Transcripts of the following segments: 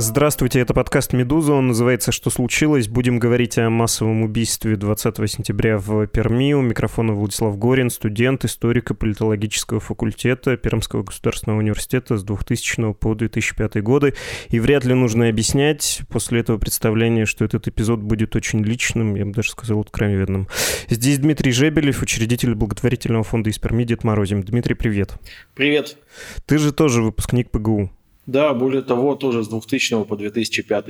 Здравствуйте, это подкаст «Медуза», он называется «Что случилось?». Будем говорить о массовом убийстве 20 сентября в Перми. У микрофона Владислав Горин, студент, историка политологического факультета Пермского государственного университета с 2000 по 2005 годы. И вряд ли нужно объяснять после этого представления, что этот эпизод будет очень личным, я бы даже сказал, откровенным. Здесь Дмитрий Жебелев, учредитель благотворительного фонда из Перми «Дед Морозим». Дмитрий, привет. Привет. Ты же тоже выпускник ПГУ. Да, более того, тоже с 2000 по 2005.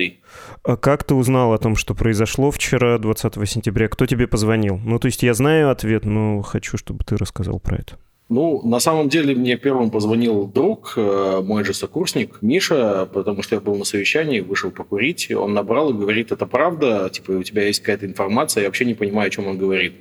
А как ты узнал о том, что произошло вчера, 20 сентября? Кто тебе позвонил? Ну, то есть я знаю ответ, но хочу, чтобы ты рассказал про это. Ну, на самом деле мне первым позвонил друг, э, мой же сокурсник, Миша, потому что я был на совещании, вышел покурить, он набрал и говорит, это правда, типа, у тебя есть какая-то информация, я вообще не понимаю, о чем он говорит.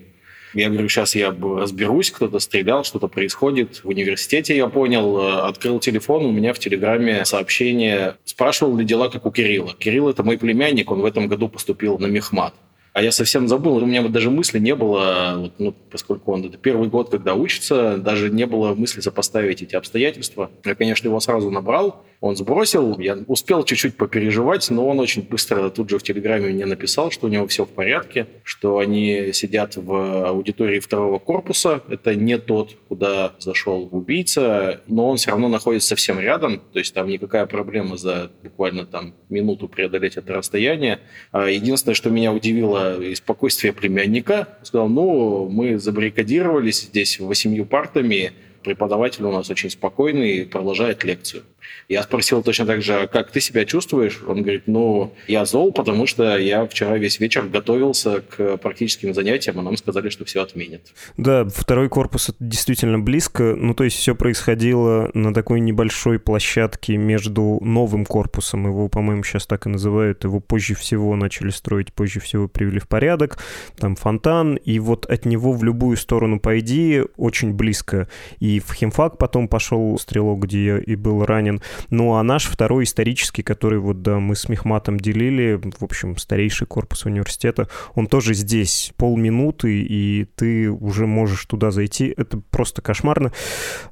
Я говорю, сейчас я разберусь, кто-то стрелял, что-то происходит. В университете я понял, э, открыл телефон, у меня в Телеграме сообщение, спрашивал ли дела, как у Кирилла. Кирилл – это мой племянник, он в этом году поступил на мехмат. А я совсем забыл, у меня даже мысли не было, ну, поскольку он это первый год, когда учится, даже не было мысли сопоставить эти обстоятельства. Я, конечно, его сразу набрал, он сбросил, я успел чуть-чуть попереживать, но он очень быстро тут же в Телеграме мне написал, что у него все в порядке, что они сидят в аудитории второго корпуса, это не тот, куда зашел убийца, но он все равно находится совсем рядом, то есть там никакая проблема за буквально там минуту преодолеть это расстояние. А единственное, что меня удивило, и спокойствие племянника, сказал, ну, мы забаррикадировались здесь восемью партами, преподаватель у нас очень спокойный и продолжает лекцию. Я спросил точно так же, «А как ты себя чувствуешь? Он говорит, ну, я зол, потому что я вчера весь вечер готовился к практическим занятиям, а нам сказали, что все отменят. Да, второй корпус это действительно близко. Ну, то есть все происходило на такой небольшой площадке между новым корпусом, его, по-моему, сейчас так и называют, его позже всего начали строить, позже всего привели в порядок, там фонтан, и вот от него в любую сторону пойди, очень близко. И в химфак потом пошел стрелок, где я и был ранен, ну, а наш второй исторический, который вот, да, мы с Мехматом делили, в общем, старейший корпус университета, он тоже здесь полминуты, и ты уже можешь туда зайти. Это просто кошмарно.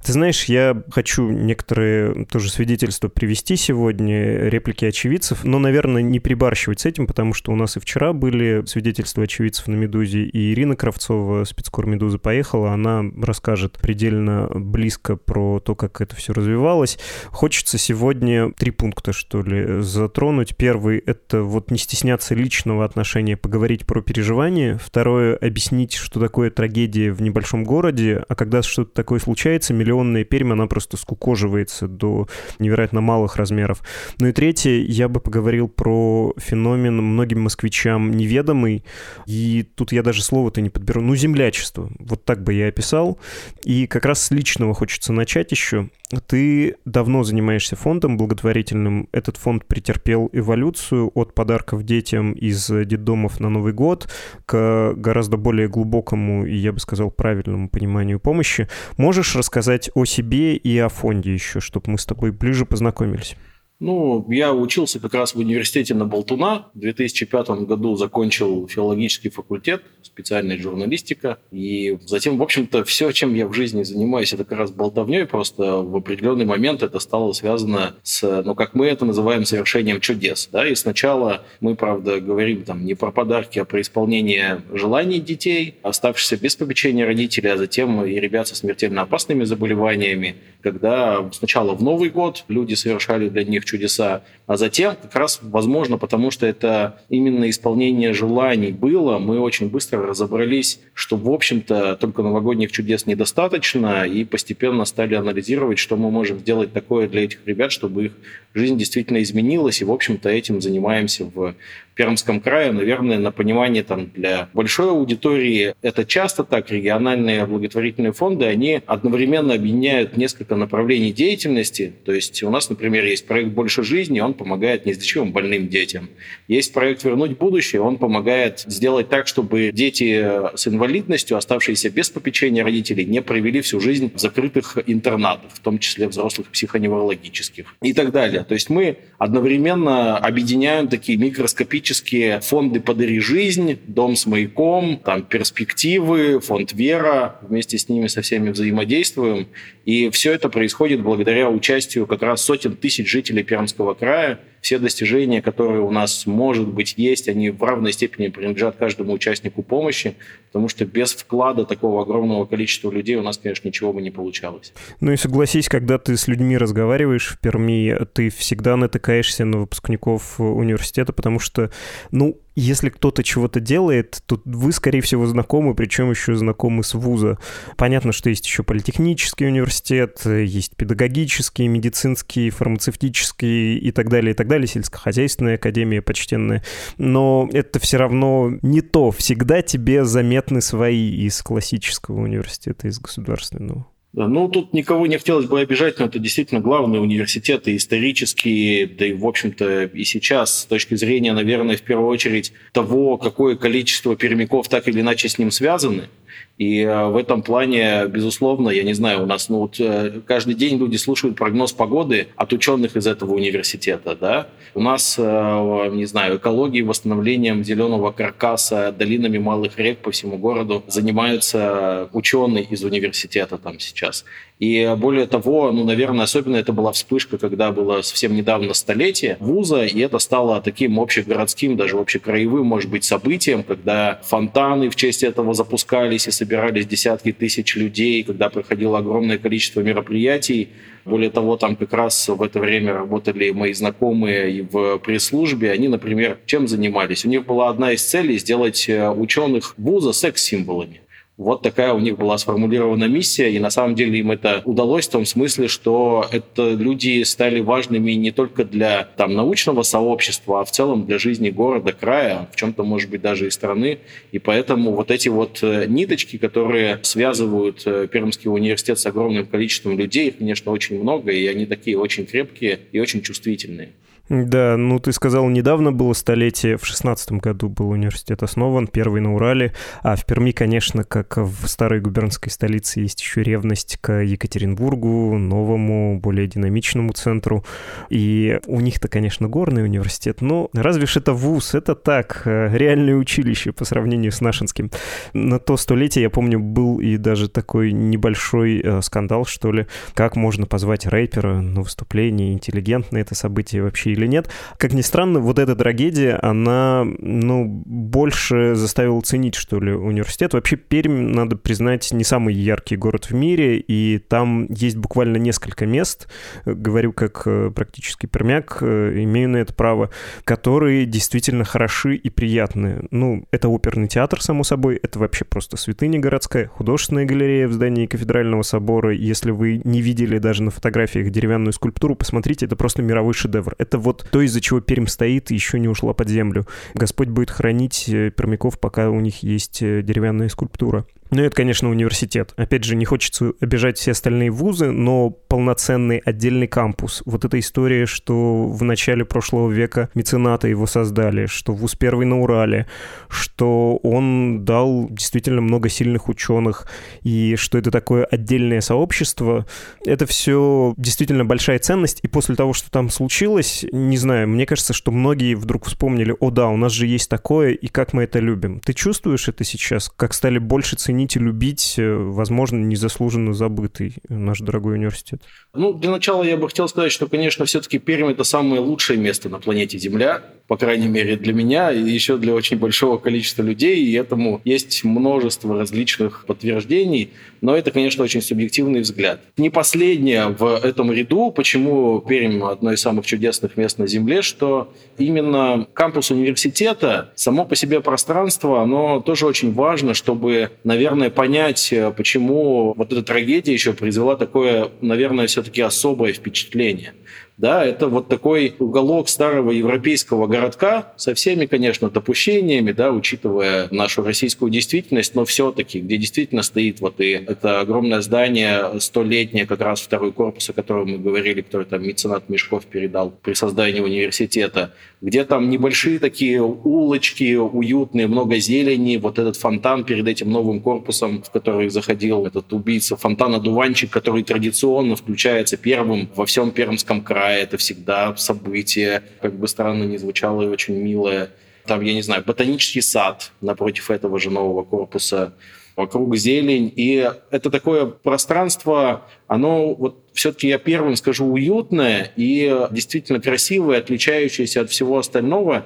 Ты знаешь, я хочу некоторые тоже свидетельства привести сегодня, реплики очевидцев, но, наверное, не прибарщивать с этим, потому что у нас и вчера были свидетельства очевидцев на «Медузе», и Ирина Кравцова, спецкор «Медузы» поехала, она расскажет предельно близко про то, как это все развивалось. Хочешь хочется сегодня три пункта, что ли, затронуть. Первый — это вот не стесняться личного отношения, поговорить про переживания. Второе — объяснить, что такое трагедия в небольшом городе, а когда что-то такое случается, миллионная Пермь, она просто скукоживается до невероятно малых размеров. Ну и третье, я бы поговорил про феномен многим москвичам неведомый, и тут я даже слово-то не подберу, ну, землячество. Вот так бы я описал. И как раз с личного хочется начать еще. Ты давно занимаешься фондом благотворительным. Этот фонд претерпел эволюцию от подарков детям из детдомов на Новый год к гораздо более глубокому и, я бы сказал, правильному пониманию помощи. Можешь рассказать о себе и о фонде еще, чтобы мы с тобой ближе познакомились? Ну, я учился как раз в университете на Болтуна. В 2005 году закончил филологический факультет, специальная журналистика. И затем, в общем-то, все, чем я в жизни занимаюсь, это как раз болтовней. Просто в определенный момент это стало связано с, ну, как мы это называем, совершением чудес. Да? И сначала мы, правда, говорим там не про подарки, а про исполнение желаний детей, оставшихся без попечения родителей, а затем и ребят со смертельно опасными заболеваниями, когда сначала в Новый год люди совершали для них чудеса, а затем как раз, возможно, потому что это именно исполнение желаний было, мы очень быстро разобрались, что, в общем-то, только новогодних чудес недостаточно, и постепенно стали анализировать, что мы можем сделать такое для этих ребят, чтобы их жизнь действительно изменилась, и, в общем-то, этим занимаемся в Пермском крае, наверное, на понимание там, для большой аудитории это часто так. Региональные благотворительные фонды, они одновременно объединяют несколько направлений деятельности. То есть у нас, например, есть проект больше жизни, он помогает неизлечимым больным детям. Есть проект «Вернуть будущее», он помогает сделать так, чтобы дети с инвалидностью, оставшиеся без попечения родителей, не провели всю жизнь в закрытых интернатах, в том числе взрослых психоневрологических и так далее. То есть мы одновременно объединяем такие микроскопические фонды «Подари жизнь», «Дом с маяком», там «Перспективы», фонд «Вера», вместе с ними со всеми взаимодействуем. И все это происходит благодаря участию как раз сотен тысяч жителей Пермского края. Все достижения, которые у нас, может быть, есть, они в равной степени принадлежат каждому участнику помощи, потому что без вклада такого огромного количества людей у нас, конечно, ничего бы не получалось. Ну и согласись, когда ты с людьми разговариваешь в Перми, ты всегда натыкаешься на выпускников университета, потому что, ну, если кто-то чего-то делает, то вы, скорее всего, знакомы, причем еще знакомы с вуза. Понятно, что есть еще политехнический университет, есть педагогический, медицинский, фармацевтический и так далее, и так далее, сельскохозяйственная академия почтенная. Но это все равно не то. Всегда тебе заметны свои из классического университета, из государственного. Ну, тут никого не хотелось бы обижать, но это действительно главные университеты исторические, да и, в общем-то, и сейчас, с точки зрения, наверное, в первую очередь того, какое количество пермяков так или иначе с ним связаны. И э, в этом плане, безусловно, я не знаю, у нас ну, вот, э, каждый день люди слушают прогноз погоды от ученых из этого университета. Да? У нас, э, не знаю, экологией, восстановлением зеленого каркаса, долинами малых рек по всему городу занимаются ученые из университета там сейчас. И более того, ну, наверное, особенно это была вспышка, когда было совсем недавно столетие вуза, и это стало таким общегородским, даже общекраевым, может быть, событием, когда фонтаны в честь этого запускались и собирались десятки тысяч людей, когда проходило огромное количество мероприятий. Более того, там как раз в это время работали мои знакомые в пресс-службе. Они, например, чем занимались? У них была одна из целей сделать э, ученых вуза секс-символами. Вот такая у них была сформулирована миссия, и на самом деле им это удалось в том смысле, что это люди стали важными не только для там, научного сообщества, а в целом для жизни города, края, в чем-то, может быть, даже и страны. И поэтому вот эти вот э, ниточки, которые связывают э, Пермский университет с огромным количеством людей, их, конечно, очень много, и они такие очень крепкие и очень чувствительные. Да, ну ты сказал, недавно было столетие, в шестнадцатом году был университет основан, первый на Урале, а в Перми, конечно, как в старой губернской столице, есть еще ревность к Екатеринбургу, новому, более динамичному центру, и у них-то, конечно, горный университет, но разве ж это вуз, это так, э, реальное училище по сравнению с нашинским. На то столетие, я помню, был и даже такой небольшой э, скандал, что ли, как можно позвать рэпера на выступление, интеллигентное это событие вообще или нет. Как ни странно, вот эта трагедия, она, ну, больше заставила ценить, что ли, университет. Вообще Пермь, надо признать, не самый яркий город в мире, и там есть буквально несколько мест, говорю как э, практически пермяк, э, имею на это право, которые действительно хороши и приятные. Ну, это оперный театр, само собой, это вообще просто святыня городская, художественная галерея в здании кафедрального собора. Если вы не видели даже на фотографиях деревянную скульптуру, посмотрите, это просто мировой шедевр. Это вот то, из-за чего Пермь стоит еще не ушла под землю. Господь будет хранить э, пермяков, пока у них есть э, деревянная скульптура. Ну, это, конечно, университет. Опять же, не хочется обижать все остальные вузы, но полноценный отдельный кампус. Вот эта история, что в начале прошлого века мецената его создали, что вуз первый на Урале, что он дал действительно много сильных ученых, и что это такое отдельное сообщество, это все действительно большая ценность. И после того, что там случилось, не знаю, мне кажется, что многие вдруг вспомнили, о да, у нас же есть такое, и как мы это любим. Ты чувствуешь это сейчас? Как стали больше ценить ценить и любить, э, возможно, незаслуженно забытый наш дорогой университет? Ну, для начала я бы хотел сказать, что, конечно, все-таки Пермь – это самое лучшее место на планете Земля, по крайней мере, для меня и еще для очень большого количества людей, и этому есть множество различных подтверждений, но это, конечно, очень субъективный взгляд. Не последнее в этом ряду, почему Пермь – одно из самых чудесных мест на Земле, что именно кампус университета, само по себе пространство, оно тоже очень важно, чтобы, наверное, понять, почему вот эта трагедия еще произвела такое, наверное, все-таки особое впечатление – Да, это вот такой уголок старого европейского городка со всеми, конечно, допущениями, да, учитывая нашу российскую действительность, но все-таки, где действительно стоит вот и это огромное здание столетнее, как раз второй корпус, о котором мы говорили, который там меценат Мешков передал при создании университета, где там небольшие такие улочки уютные, много зелени, вот этот фонтан перед этим новым корпусом, в который заходил этот убийца, фонтан-одуванчик, который традиционно включается первым во всем Пермском крае. Это всегда событие, как бы странно ни звучало, и очень милое. Там, я не знаю, ботанический сад напротив этого же нового корпуса вокруг зелень. И это такое пространство, оно вот все-таки я первым скажу уютное и действительно красивое, отличающееся от всего остального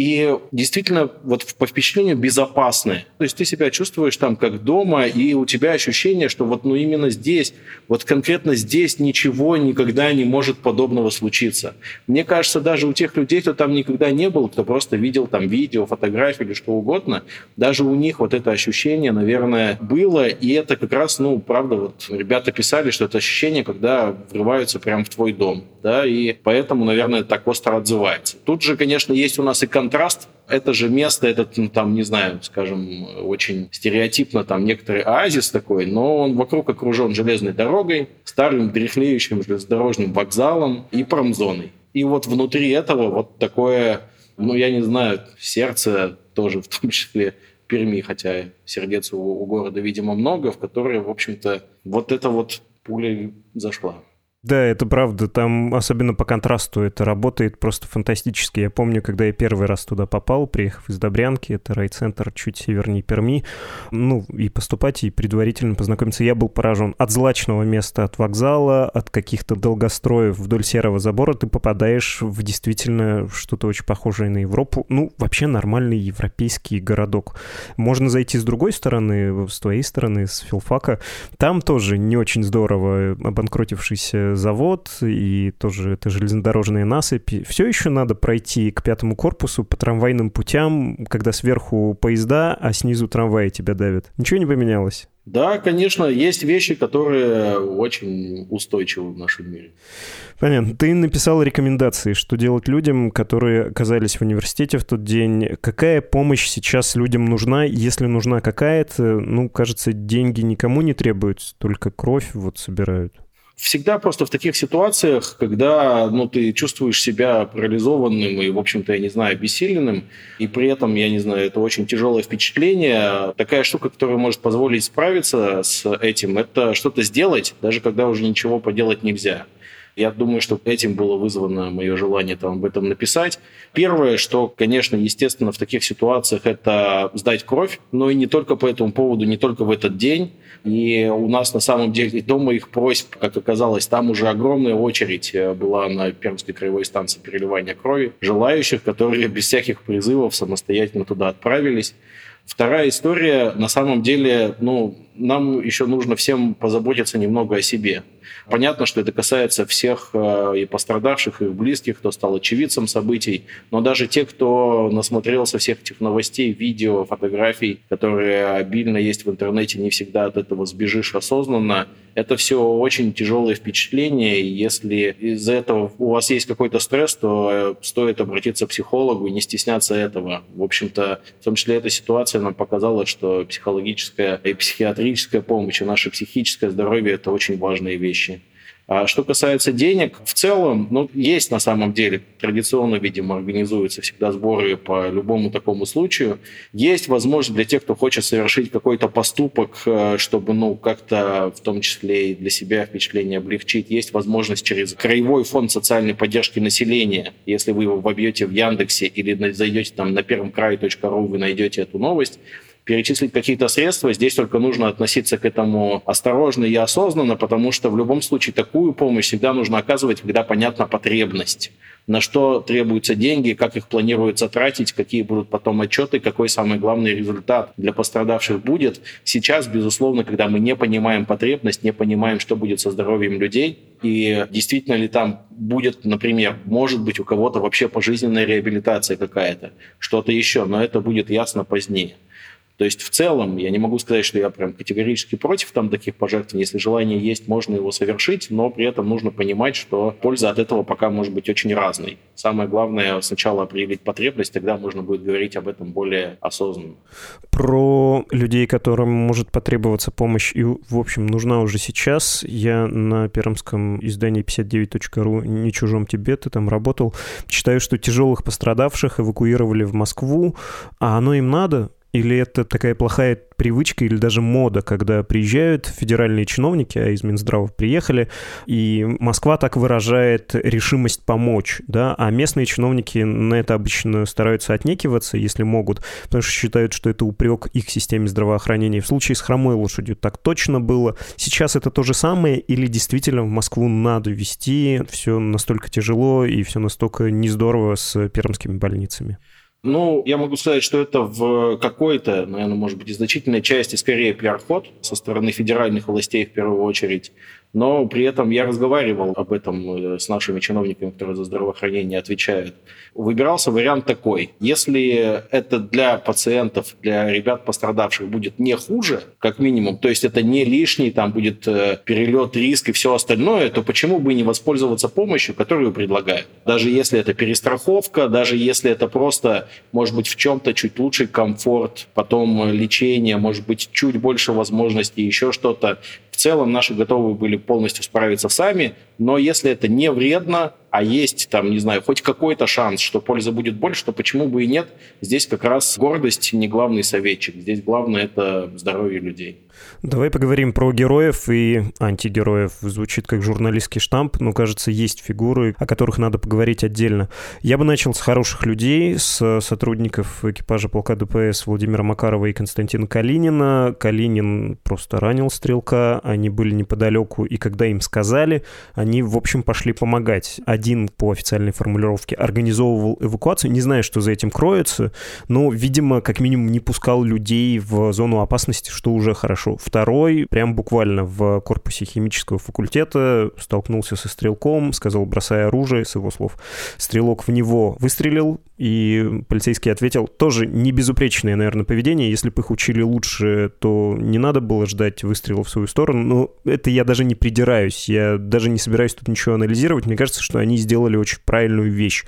и действительно вот по впечатлению безопасные. То есть ты себя чувствуешь там как дома, и у тебя ощущение, что вот ну именно здесь, вот конкретно здесь ничего никогда не может подобного случиться. Мне кажется, даже у тех людей, кто там никогда не был, кто просто видел там видео, фотографии или что угодно, даже у них вот это ощущение, наверное, было, и это как раз, ну, правда, вот ребята писали, что это ощущение, когда врываются прямо в твой дом, да, и поэтому, наверное, так остро отзывается. Тут же, конечно, есть у нас и контраст. Это же место, этот, ну, там, не знаю, скажем, очень стереотипно, там, некоторый оазис такой, но он вокруг окружен железной дорогой, старым дряхлеющим железнодорожным вокзалом и промзоной. И вот внутри этого вот такое, ну, я не знаю, сердце тоже в том числе Перми, хотя сердец у, у города, видимо, много, в которые, в общем-то, вот эта вот пуля зашла. Да, это правда. Там, особенно по контрасту, это работает просто фантастически. Я помню, когда я первый раз туда попал, приехав из Добрянки, это райцентр чуть севернее Перми, ну, и поступать, и предварительно познакомиться, я был поражен. От злачного места, от вокзала, от каких-то долгостроев вдоль серого забора ты попадаешь в действительно что-то очень похожее на Европу. Ну, вообще нормальный европейский городок. Можно зайти с другой стороны, с твоей стороны, с филфака. Там тоже не очень здорово обанкротившийся завод и тоже это железнодорожные насыпи. Все еще надо пройти к пятому корпусу по трамвайным путям, когда сверху поезда, а снизу трамваи тебя давят. Ничего не поменялось? Да, конечно, есть вещи, которые очень устойчивы в нашем мире. Понятно. Ты написал рекомендации, что делать людям, которые оказались в университете в тот день. Какая помощь сейчас людям нужна? Если нужна какая-то, ну, кажется, деньги никому не требуются, только кровь вот собирают всегда просто в таких ситуациях, когда ну, ты чувствуешь себя парализованным и, в общем-то, я не знаю, обессиленным, и при этом, я не знаю, это очень тяжелое впечатление, такая штука, которая может позволить справиться с этим, это что-то сделать, даже когда уже ничего поделать нельзя. Я думаю, что этим было вызвано мое желание там об этом написать. Первое, что, конечно, естественно, в таких ситуациях это сдать кровь, но и не только по этому поводу, не только в этот день. И у нас на самом деле до моих просьб, как оказалось, там уже огромная очередь э, была на Пермской краевой станции переливания крови, желающих, которые без всяких призывов самостоятельно туда отправились. Вторая история, на самом деле, ну, нам еще нужно всем позаботиться немного о себе. Понятно, что это касается всех э, и пострадавших, и их близких, кто стал очевидцем событий, но даже те, кто насмотрелся всех этих новостей, видео, фотографий, которые обильно есть в интернете, не всегда от этого сбежишь осознанно. Это все очень тяжелые впечатления, и если из-за этого у вас есть какой-то стресс, то э, стоит обратиться к психологу и не стесняться этого. В общем-то, в том числе эта ситуация нам показала, что психологическая и психиатрическая помощь и наше психическое здоровье – это очень важные вещи. А что касается денег, в целом, ну, есть на самом деле, традиционно, видимо, организуются всегда сборы по любому такому случаю. Есть возможность для тех, кто хочет совершить какой-то поступок, э, чтобы, ну, как-то в том числе и для себя впечатление облегчить. Есть возможность через Краевой фонд социальной поддержки населения, если вы его вобьете в Яндексе или зайдете там на первомкрай.ру, вы найдете эту новость, перечислить какие-то средства. Здесь только нужно относиться к этому осторожно и осознанно, потому что в любом случае такую помощь всегда нужно оказывать, когда понятна потребность на что требуются деньги, как их планируется тратить, какие будут потом отчеты, какой самый главный результат для пострадавших будет. Сейчас, безусловно, когда мы не понимаем потребность, не понимаем, что будет со здоровьем людей, и действительно ли там будет, например, может быть у кого-то вообще пожизненная реабилитация какая-то, что-то еще, но это будет ясно позднее То есть в целом я не могу сказать, что я прям категорически против там таких пожертвований. Если желание есть, можно его совершить, но при этом нужно понимать, что польза от этого пока может быть очень разной. Самое главное сначала определить потребность, тогда можно будет говорить об этом более осознанно. Про людей, которым может потребоваться помощь и, в общем, нужна уже сейчас. Я на пермском издании 59.ru «Не чужом тебе» ты там работал. Читаю, что тяжелых пострадавших эвакуировали в Москву, а оно им надо, или это такая плохая привычка или даже мода, когда приезжают федеральные чиновники, а из Минздрава приехали, и Москва так выражает решимость помочь, да, а местные чиновники на это обычно стараются отнекиваться, если могут, потому что считают, что это упрек их системе здравоохранения. В случае с хромой лошадью так точно было. Сейчас это то же самое, или действительно в Москву надо вести, все настолько тяжело и все настолько не здорово с пермскими больницами? Ну, я могу сказать, что это в какой-то, наверное, может быть, значительной части скорее пиар-ход со стороны федеральных властей в первую очередь, но при этом я разговаривал об этом э, с нашими чиновниками, которые за здравоохранение отвечают. Выбирался вариант такой. Если это для пациентов, для ребят пострадавших будет не хуже, как минимум, то есть это не лишний, там будет э, перелет, риск и все остальное, то почему бы не воспользоваться помощью, которую предлагают? Даже если это перестраховка, даже если это просто, может быть, в чем-то чуть лучший комфорт, потом лечение, может быть, чуть больше возможностей, еще что-то целом наши готовы были полностью справиться сами, но если это не вредно, а есть там, не знаю, хоть какой-то шанс, что польза будет больше, то почему бы и нет? Здесь как раз гордость не главный советчик, здесь главное это здоровье людей. Давай поговорим про героев и антигероев. Звучит как журналистский штамп, но, кажется, есть фигуры, о которых надо поговорить отдельно. Я бы начал с хороших людей, с сотрудников экипажа полка ДПС Владимира Макарова и Константина Калинина. Калинин просто ранил стрелка, они были неподалеку, и когда им сказали, они, в общем, пошли помогать. Один, по официальной формулировке, организовывал эвакуацию. Не знаю, что за этим кроется, но, видимо, как минимум не пускал людей в зону опасности, что уже хорошо. Второй, прям буквально в корпусе химического факультета, столкнулся со стрелком, сказал, бросая оружие, с его слов. Стрелок в него выстрелил, и полицейский ответил, тоже не безупречное, наверное, поведение. Если бы их учили лучше, то не надо было ждать выстрела в свою сторону. Но это я даже не придираюсь. Я даже не собираюсь тут ничего анализировать. Мне кажется, что они сделали очень правильную вещь.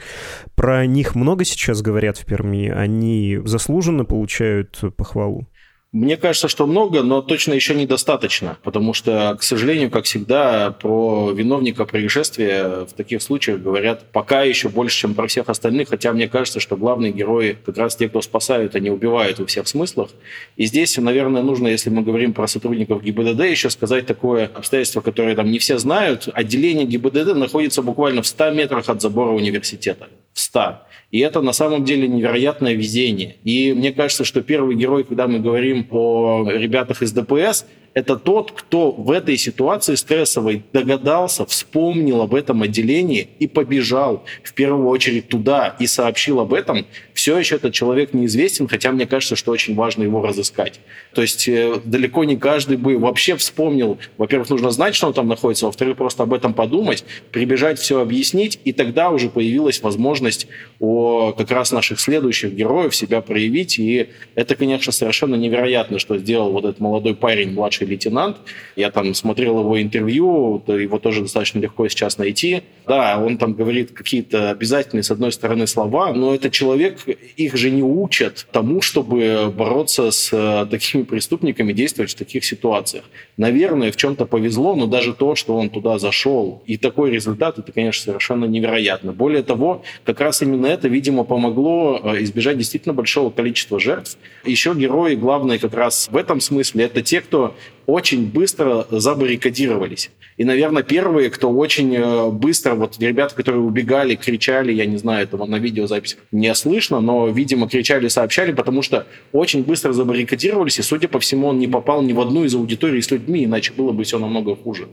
Про них много сейчас говорят в Перми. Они заслуженно получают похвалу. Мне кажется, что много, но точно еще недостаточно, потому что, к сожалению, как всегда, про виновника происшествия в таких случаях говорят пока еще больше, чем про всех остальных, хотя мне кажется, что главные герои как раз те, кто спасают, они убивают во всех смыслах. И здесь, наверное, нужно, если мы говорим про сотрудников ГИБДД, еще сказать такое обстоятельство, которое там не все знают. Отделение ГИБДД находится буквально в 100 метрах от забора университета. В 100. И это на самом деле невероятное везение. И мне кажется, что первый герой, когда мы говорим о ребятах из ДПС, это тот, кто в этой ситуации стрессовой догадался, вспомнил об этом отделении и побежал в первую очередь туда и сообщил об этом. Все еще этот человек неизвестен, хотя мне кажется, что очень важно его разыскать. То есть э, далеко не каждый бы вообще вспомнил. Во-первых, нужно знать, что он там находится, во-вторых, просто об этом подумать, прибежать, все объяснить, и тогда уже появилась возможность у как раз наших следующих героев себя проявить. И это, конечно, совершенно невероятно, что сделал вот этот молодой парень, младший младший лейтенант. Я там смотрел его интервью, его тоже достаточно легко сейчас найти. Да, он там говорит какие-то обязательные, с одной стороны, слова, но это человек, их же не учат тому, чтобы бороться с э, такими преступниками, действовать в таких ситуациях. Наверное, в чем-то повезло, но даже то, что он туда зашел, и такой результат, это, конечно, совершенно невероятно. Более того, как раз именно это, видимо, помогло э, избежать действительно большого количества жертв. Еще герои, главные как раз в этом смысле, это те, кто очень быстро забаррикадировались. И, наверное, первые, кто очень э, быстро, вот ребята, которые убегали, кричали, я не знаю, этого на видеозаписи не слышно, но, видимо, кричали, сообщали, потому что очень быстро забаррикадировались, и, судя по всему, он не попал ни в одну из аудиторий с людьми, иначе было бы все намного хуже.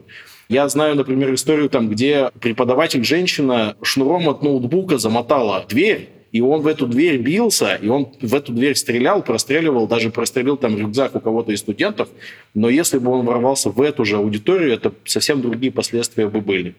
Я знаю, например, историю там, где преподаватель женщина шнуром от ноутбука замотала дверь, И он в эту дверь бился, и он в эту дверь стрелял, простреливал, даже прострелил там рюкзак у кого-то из студентов. Но если бы он ворвался в эту же аудиторию, это совсем другие последствия бы были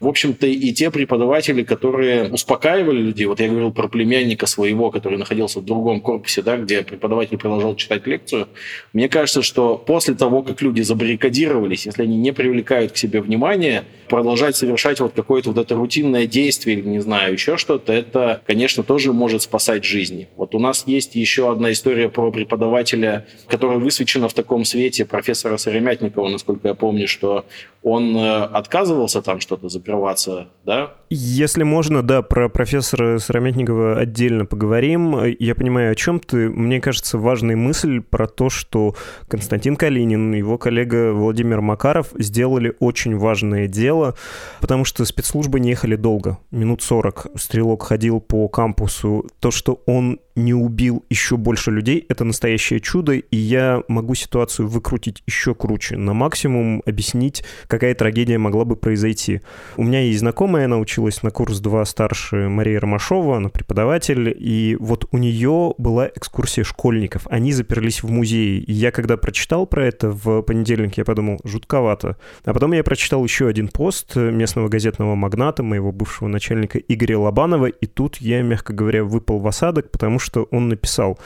в общем-то, и те преподаватели, которые успокаивали людей, вот я говорил про племянника своего, который находился в другом корпусе, да, где преподаватель продолжал читать лекцию, мне кажется, что после того, как люди забаррикадировались, если они не привлекают к себе внимания, продолжать совершать вот какое-то вот это рутинное действие или, не знаю, еще что-то, это, конечно, тоже может спасать жизни. Вот у нас есть еще одна история про преподавателя, которая высвечена в таком свете профессора Сыромятникова, насколько я помню, что он э, отказывался там что-то закрываться, да? Если можно, да, про профессора Сырометникова отдельно поговорим. Я понимаю, о чем ты. Мне кажется, важная мысль про то, что Константин Калинин, его коллега Владимир Макаров сделали очень важное дело, потому что спецслужбы не ехали долго, минут 40. Стрелок ходил по кампусу. То, что он не убил еще больше людей, это настоящее чудо, и я могу ситуацию выкрутить еще круче, на максимум объяснить, какая трагедия могла бы произойти. У меня есть знакомая, она училась на курс 2 старше Мария Ромашова, она преподаватель, и вот у нее была экскурсия школьников. Они заперлись в музее, и я когда прочитал про это в понедельник, я подумал, жутковато. А потом я прочитал еще один пост местного газетного магната, моего бывшего начальника Игоря Лобанова, и тут я, мягко говоря, выпал в осадок, потому что он написал.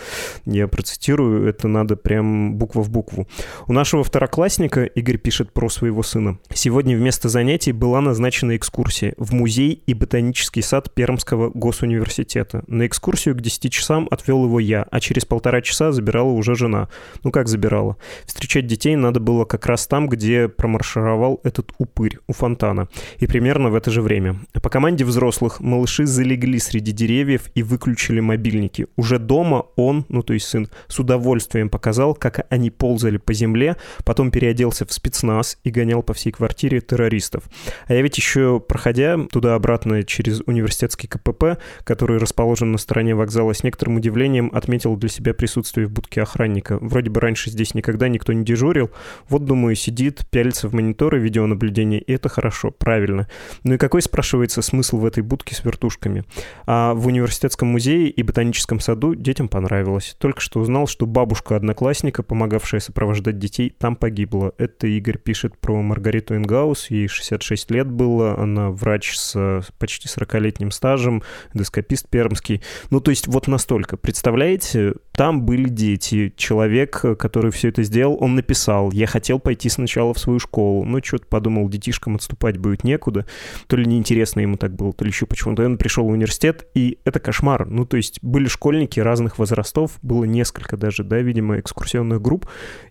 Я процитирую, это надо прям буква в букву. У нашего второклассника, Игорь пишет про своего сына, сегодня вместо занятий была назначена экскурсия в музей и ботанический сад Пермского госуниверситета. На экскурсию к 10 часам отвел его я, а через полтора часа забирала уже жена. Ну как забирала? Встречать детей надо было как раз там, где промаршировал этот упырь у фонтана. И примерно в это же время. По команде взрослых малыши залегли среди деревьев и выключили мобильники уже дома он, ну то есть сын, с удовольствием показал, как они ползали по земле, потом переоделся в спецназ и гонял по всей квартире террористов. А я ведь еще, проходя туда-обратно через университетский КПП, который расположен на стороне вокзала, с некоторым удивлением отметил для себя присутствие в будке охранника. Вроде бы раньше здесь никогда никто не дежурил. Вот, думаю, сидит, пялится в мониторы видеонаблюдения, и это хорошо, правильно. Ну и какой, спрашивается, смысл в этой будке с вертушками? А в университетском музее и ботаническом саду детям понравилось. Только что узнал, что бабушка одноклассника, помогавшая сопровождать детей, там погибла. Это Игорь пишет про Маргариту Ингаус. Ей 66 лет было. Она врач с почти 40-летним стажем, эндоскопист пермский. Ну, то есть вот настолько. Представляете, там были дети. Человек, который все это сделал, он написал, я хотел пойти сначала в свою школу, но что-то подумал, детишкам отступать будет некуда. То ли неинтересно ему так было, то ли еще почему-то. Он пришел в университет, и это кошмар. Ну, то есть были школы школьники разных возрастов, было несколько даже, да, видимо, экскурсионных групп.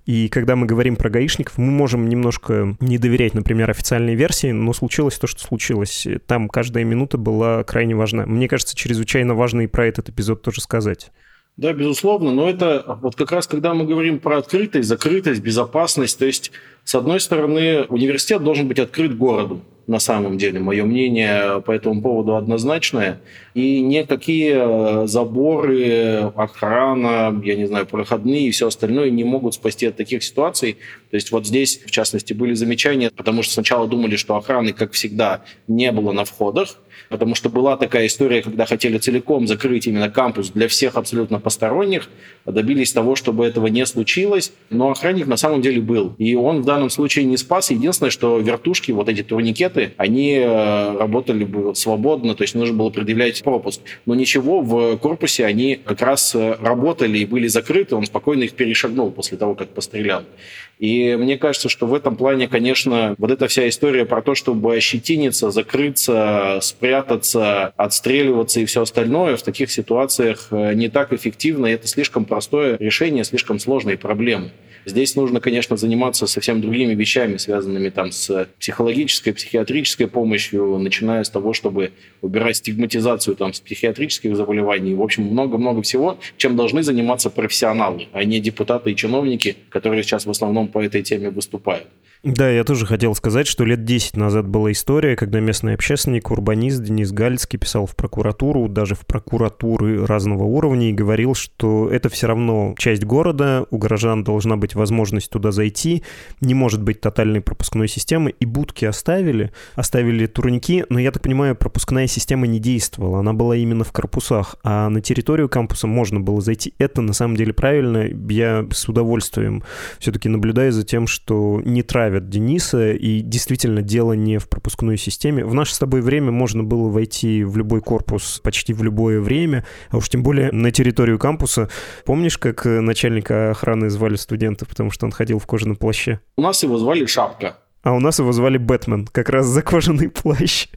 И когда мы говорим про гаишников, мы можем немножко не доверять, например, официальной версии, но случилось то, что случилось. Там каждая минута была крайне важна. Мне кажется, чрезвычайно важно и про этот эпизод тоже сказать. Да, безусловно, но это вот как раз, когда мы говорим про открытость, закрытость, безопасность, то есть, с одной стороны, университет должен быть открыт городу, на самом деле. Мое мнение по этому поводу однозначное. И никакие э, заборы, охрана, я не знаю, проходные и все остальное не могут спасти от таких ситуаций. То есть вот здесь, в частности, были замечания, потому что сначала думали, что охраны, как всегда, не было на входах, потому что была такая история, когда хотели целиком закрыть именно кампус для всех абсолютно посторонних, добились того, чтобы этого не случилось, но охранник на самом деле был. И он в данном случае не спас. Единственное, что вертушки, вот эти турникеты, они э, работали бы свободно, то есть нужно было предъявлять пропуск. Но ничего, в корпусе они как раз э, работали и были закрыты, он спокойно их перешагнул после того, как пострелял. И мне кажется, что в этом плане, конечно, вот эта вся история про то, чтобы ощетиниться, закрыться, спрятаться, отстреливаться и все остальное в таких ситуациях э, не так эффективно, и это слишком простое решение слишком сложной проблемы. Здесь нужно, конечно, заниматься совсем другими вещами, связанными там с психологической, психиатрической помощью, начиная с того, чтобы убирать стигматизацию там с психиатрических заболеваний. В общем, много-много всего, чем должны заниматься профессионалы, а не депутаты и чиновники, которые сейчас в основном по этой теме выступают. Да, я тоже хотел сказать, что лет 10 назад была история, когда местный общественник, урбанист Денис Галицкий писал в прокуратуру, даже в прокуратуры разного уровня, и говорил, что это все равно часть города, у горожан должна быть возможность туда зайти, не может быть тотальной пропускной системы, и будки оставили, оставили турники, но я так понимаю, пропускная система не действовала, она была именно в корпусах, а на территорию кампуса можно было зайти. Это на самом деле правильно. Я с удовольствием все-таки наблюдаю за тем, что не травят Дениса, и действительно дело не в пропускной системе. В наше с тобой время можно было войти в любой корпус почти в любое время, а уж тем более на территорию кампуса. Помнишь, как начальника охраны звали студентов, потому что он ходил в кожаном плаще? У нас его звали Шапка. А у нас его звали Бэтмен, как раз за кожаный плащ.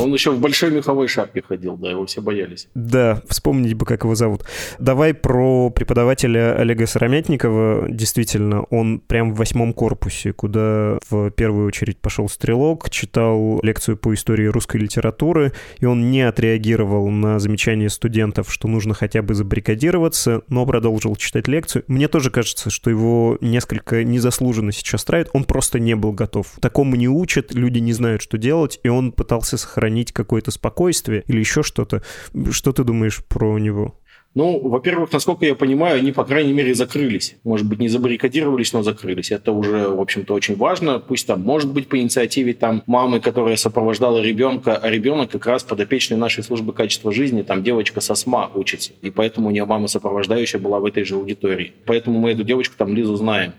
Он еще в большой меховой шапке ходил, да, его все боялись. Да, вспомнить бы, как его зовут. Давай про преподавателя Олега Сыромятникова. Действительно, он прям в восьмом корпусе, куда в первую очередь пошел стрелок, читал лекцию по истории русской литературы, и он не отреагировал на замечание студентов, что нужно хотя бы забаррикадироваться, но продолжил читать лекцию. Мне тоже кажется, что его несколько незаслуженно сейчас травят. Он просто не был готов готов. Такому не учат, люди не знают, что делать, и он пытался сохранить какое-то спокойствие или еще что-то. Что ты думаешь про него? Ну, во-первых, насколько я понимаю, они, по крайней мере, закрылись. Может быть, не забаррикадировались, но закрылись. Это уже, в общем-то, очень важно. Пусть там, может быть, по инициативе там мамы, которая сопровождала ребенка, а ребенок как раз подопечный нашей службы качества жизни, там девочка со СМА учится. И поэтому у нее мама сопровождающая была в этой же аудитории. Поэтому мы эту девочку там Лизу знаем.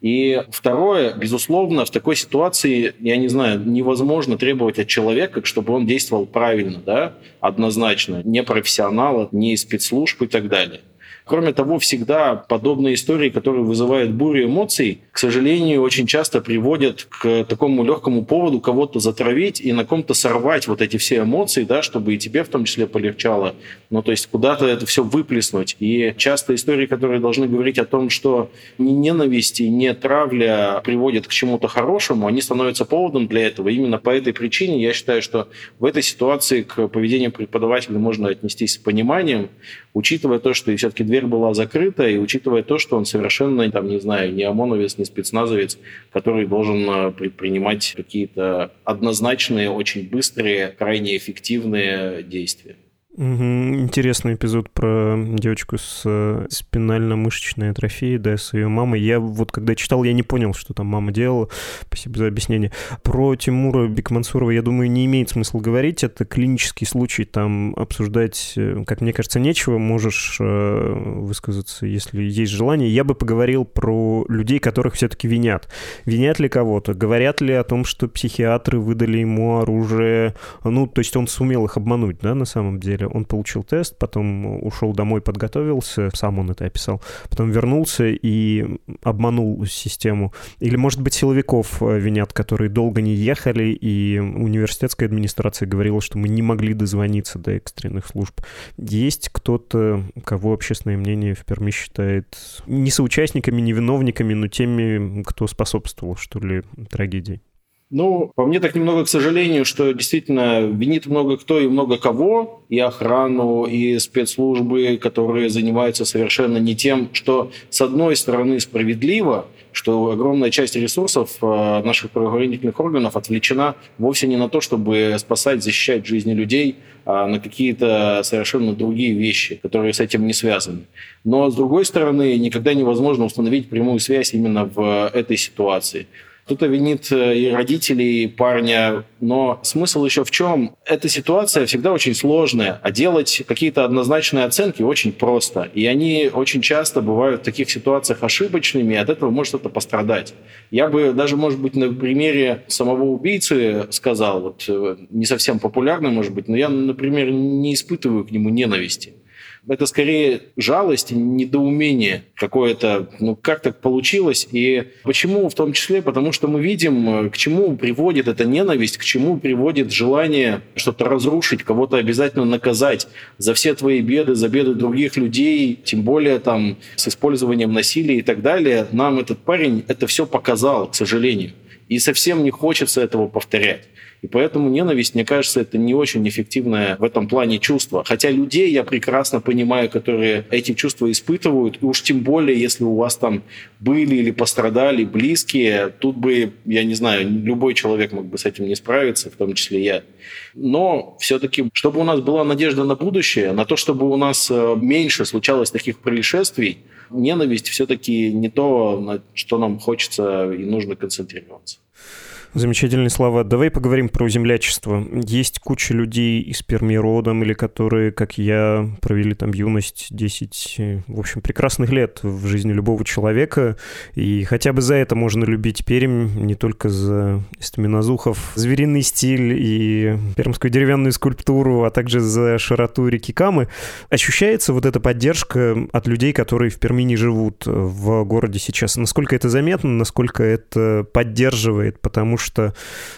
И второе, безусловно, в такой ситуации, я не знаю, невозможно требовать от человека, чтобы он действовал правильно, да, однозначно, не профессионала, не спецслужб и так далее. Кроме того, всегда подобные истории, которые вызывают бурю эмоций, к сожалению, очень часто приводят к такому легкому поводу кого-то затравить и на ком-то сорвать вот эти все эмоции, да, чтобы и тебе в том числе полегчало. Ну, то есть куда-то это все выплеснуть. И часто истории, которые должны говорить о том, что не ненависть и не травля приводят к чему-то хорошему, они становятся поводом для этого. Именно по этой причине я считаю, что в этой ситуации к поведению преподавателя можно отнестись с пониманием, учитывая то, что все-таки дверь была закрыта, и учитывая то, что он совершенно, там, не знаю, не ОМОНовец, не спецназовец, который должен э, предпринимать какие-то однозначные, очень быстрые, крайне эффективные действия. Интересный эпизод про девочку с э, спинально-мышечной атрофией, да, с ее мамой. Я вот когда читал, я не понял, что там мама делала. Спасибо за объяснение. Про Тимура Бекмансурова, я думаю, не имеет смысла говорить. Это клинический случай, там обсуждать, э, как мне кажется, нечего. Можешь э, высказаться, если есть желание. Я бы поговорил про людей, которых все-таки винят. Винят ли кого-то? Говорят ли о том, что психиатры выдали ему оружие? Ну, то есть он сумел их обмануть, да, на самом деле? Он получил тест, потом ушел домой, подготовился, сам он это описал, потом вернулся и обманул систему. Или, может быть, силовиков э, винят, которые долго не ехали, и университетская администрация говорила, что мы не могли дозвониться до экстренных служб. Есть кто-то, кого общественное мнение в Перми считает не соучастниками, не виновниками, но теми, кто способствовал, что ли, трагедии? Ну, по мне так немного, к сожалению, что действительно винит много кто и много кого, и охрану, и спецслужбы, которые занимаются совершенно не тем, что с одной стороны справедливо, что огромная часть ресурсов э, наших правоохранительных органов отвлечена вовсе не на то, чтобы спасать, защищать жизни людей, а на какие-то совершенно другие вещи, которые с этим не связаны. Но, с другой стороны, никогда невозможно установить прямую связь именно в этой ситуации. Кто-то винит э, и родителей парня, но смысл еще в чем? Эта ситуация всегда очень сложная, а делать какие-то однозначные оценки очень просто. И они очень часто бывают в таких ситуациях ошибочными, и от этого может что-то пострадать. Я бы даже, может быть, на примере самого убийцы сказал, вот э, не совсем популярно, может быть, но я, например, не испытываю к нему ненависти это скорее жалость недоумение какое-то, ну как так получилось, и почему в том числе, потому что мы видим, к чему приводит эта ненависть, к чему приводит желание что-то разрушить, кого-то обязательно наказать за все твои беды, за беды других людей, тем более там с использованием насилия и так далее. Нам этот парень это все показал, к сожалению. И совсем не хочется этого повторять. И поэтому ненависть, мне кажется, это не очень эффективное в этом плане чувство. Хотя людей я прекрасно понимаю, которые эти чувства испытывают, и уж тем более, если у вас там были или пострадали близкие, тут бы, я не знаю, любой человек мог бы с этим не справиться, в том числе я. Но все-таки, чтобы у нас была надежда на будущее, на то, чтобы у нас э, меньше случалось таких происшествий, ненависть все-таки не то, на что нам хочется и нужно концентрироваться. Замечательные слова. Давай поговорим про землячество. Есть куча людей из Перми родом, или которые, как я, провели там юность 10, в общем, прекрасных лет в жизни любого человека. И хотя бы за это можно любить Пермь, не только за эстаминозухов, звериный стиль и пермскую деревянную скульптуру, а также за широту реки Камы. Ощущается вот эта поддержка от людей, которые в Перми не живут в городе сейчас. Насколько это заметно, насколько это поддерживает, потому что,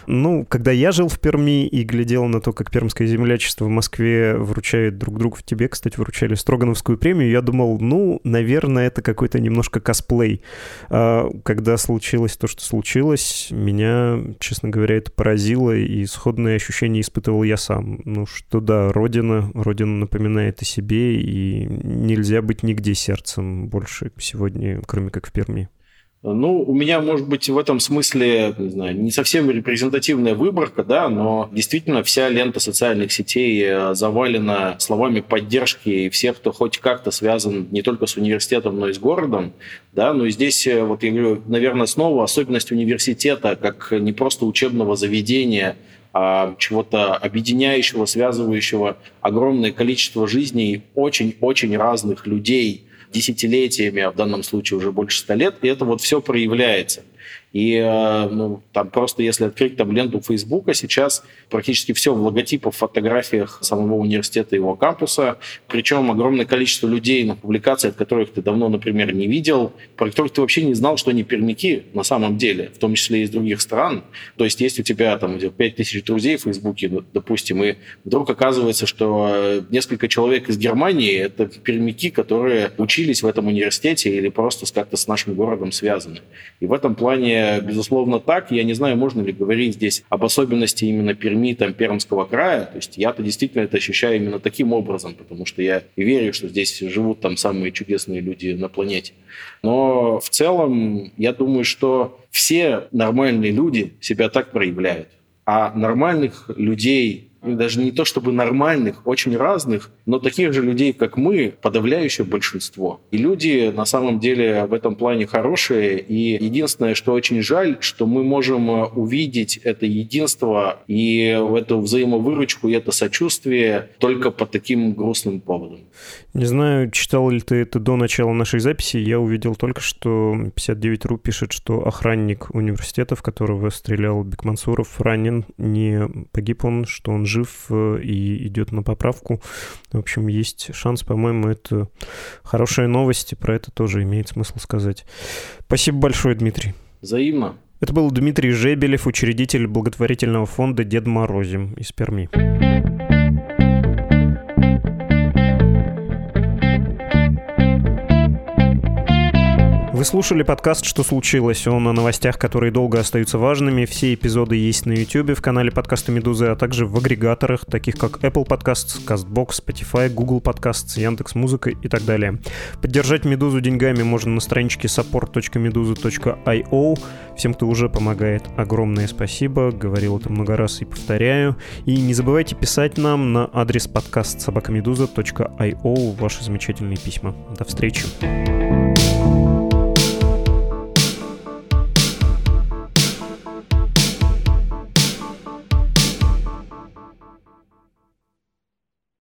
ну, когда я жил в Перми и глядел на то, как пермское землячество в Москве вручает друг другу, в тебе, кстати, вручали Строгановскую премию, я думал, ну, наверное, это какой-то немножко косплей. А когда случилось то, что случилось, меня, честно говоря, это поразило, и сходные ощущения испытывал я сам. Ну, что да, Родина, Родина напоминает о себе, и нельзя быть нигде сердцем больше сегодня, кроме как в Перми. Ну, у меня, может быть, в этом смысле, не знаю, не совсем репрезентативная выборка, да, но действительно вся лента социальных сетей э, завалена словами поддержки всех, кто хоть как-то связан не только с университетом, но и с городом, да, но и здесь, э, вот я говорю, наверное, снова особенность университета как не просто учебного заведения, а чего-то объединяющего, связывающего огромное количество жизней очень-очень разных людей – десятилетиями, а в данном случае уже больше ста лет, и это вот все проявляется. И э, ну, там просто если открыть там ленту Фейсбука, сейчас практически все в логотипах, фотографиях самого университета и его кампуса. Причем огромное количество людей на публикациях, которых ты давно, например, не видел, про которых ты вообще не знал, что они пермяки на самом деле, в том числе из других стран. То есть есть у тебя там 5 тысяч друзей в Фейсбуке, допустим, и вдруг оказывается, что э, несколько человек из Германии – это пермяки, которые учились в этом университете или просто как-то с нашим городом связаны. И в этом плане безусловно, так. Я не знаю, можно ли говорить здесь об особенности именно Перми, там, Пермского края. То есть я-то действительно это ощущаю именно таким образом, потому что я верю, что здесь живут там самые чудесные люди на планете. Но в целом я думаю, что все нормальные люди себя так проявляют. А нормальных людей даже не то чтобы нормальных, очень разных, но таких же людей, как мы, подавляющее большинство. И люди на самом деле в этом плане хорошие. И единственное, что очень жаль, что мы можем э, увидеть это единство и эту взаимовыручку, и это сочувствие только по таким грустным поводам. Не знаю, читал ли ты это до начала нашей записи. Я увидел только, что 59.ru пишет, что охранник университета, в которого стрелял Бекмансуров, ранен. Не погиб он, что он жив э, и идет на поправку. В общем, есть шанс, по-моему, это хорошие новости, про это тоже имеет смысл сказать. Спасибо большое, Дмитрий. Взаимно. Это был Дмитрий Жебелев, учредитель благотворительного фонда «Дед Морозим» из Перми. Вы слушали подкаст «Что случилось?». Он о новостях, которые долго остаются важными. Все эпизоды есть на YouTube, в канале подкаста «Медузы», а также в агрегаторах, таких как Apple Podcasts, CastBox, Spotify, Google Podcasts, Яндекс.Музыка и так далее. Поддержать «Медузу» деньгами можно на страничке support.meduza.io. Всем, кто уже помогает, огромное спасибо. Говорил это много раз и повторяю. И не забывайте писать нам на адрес подкаст собакамедуза.io ваши замечательные письма. До встречи. thank you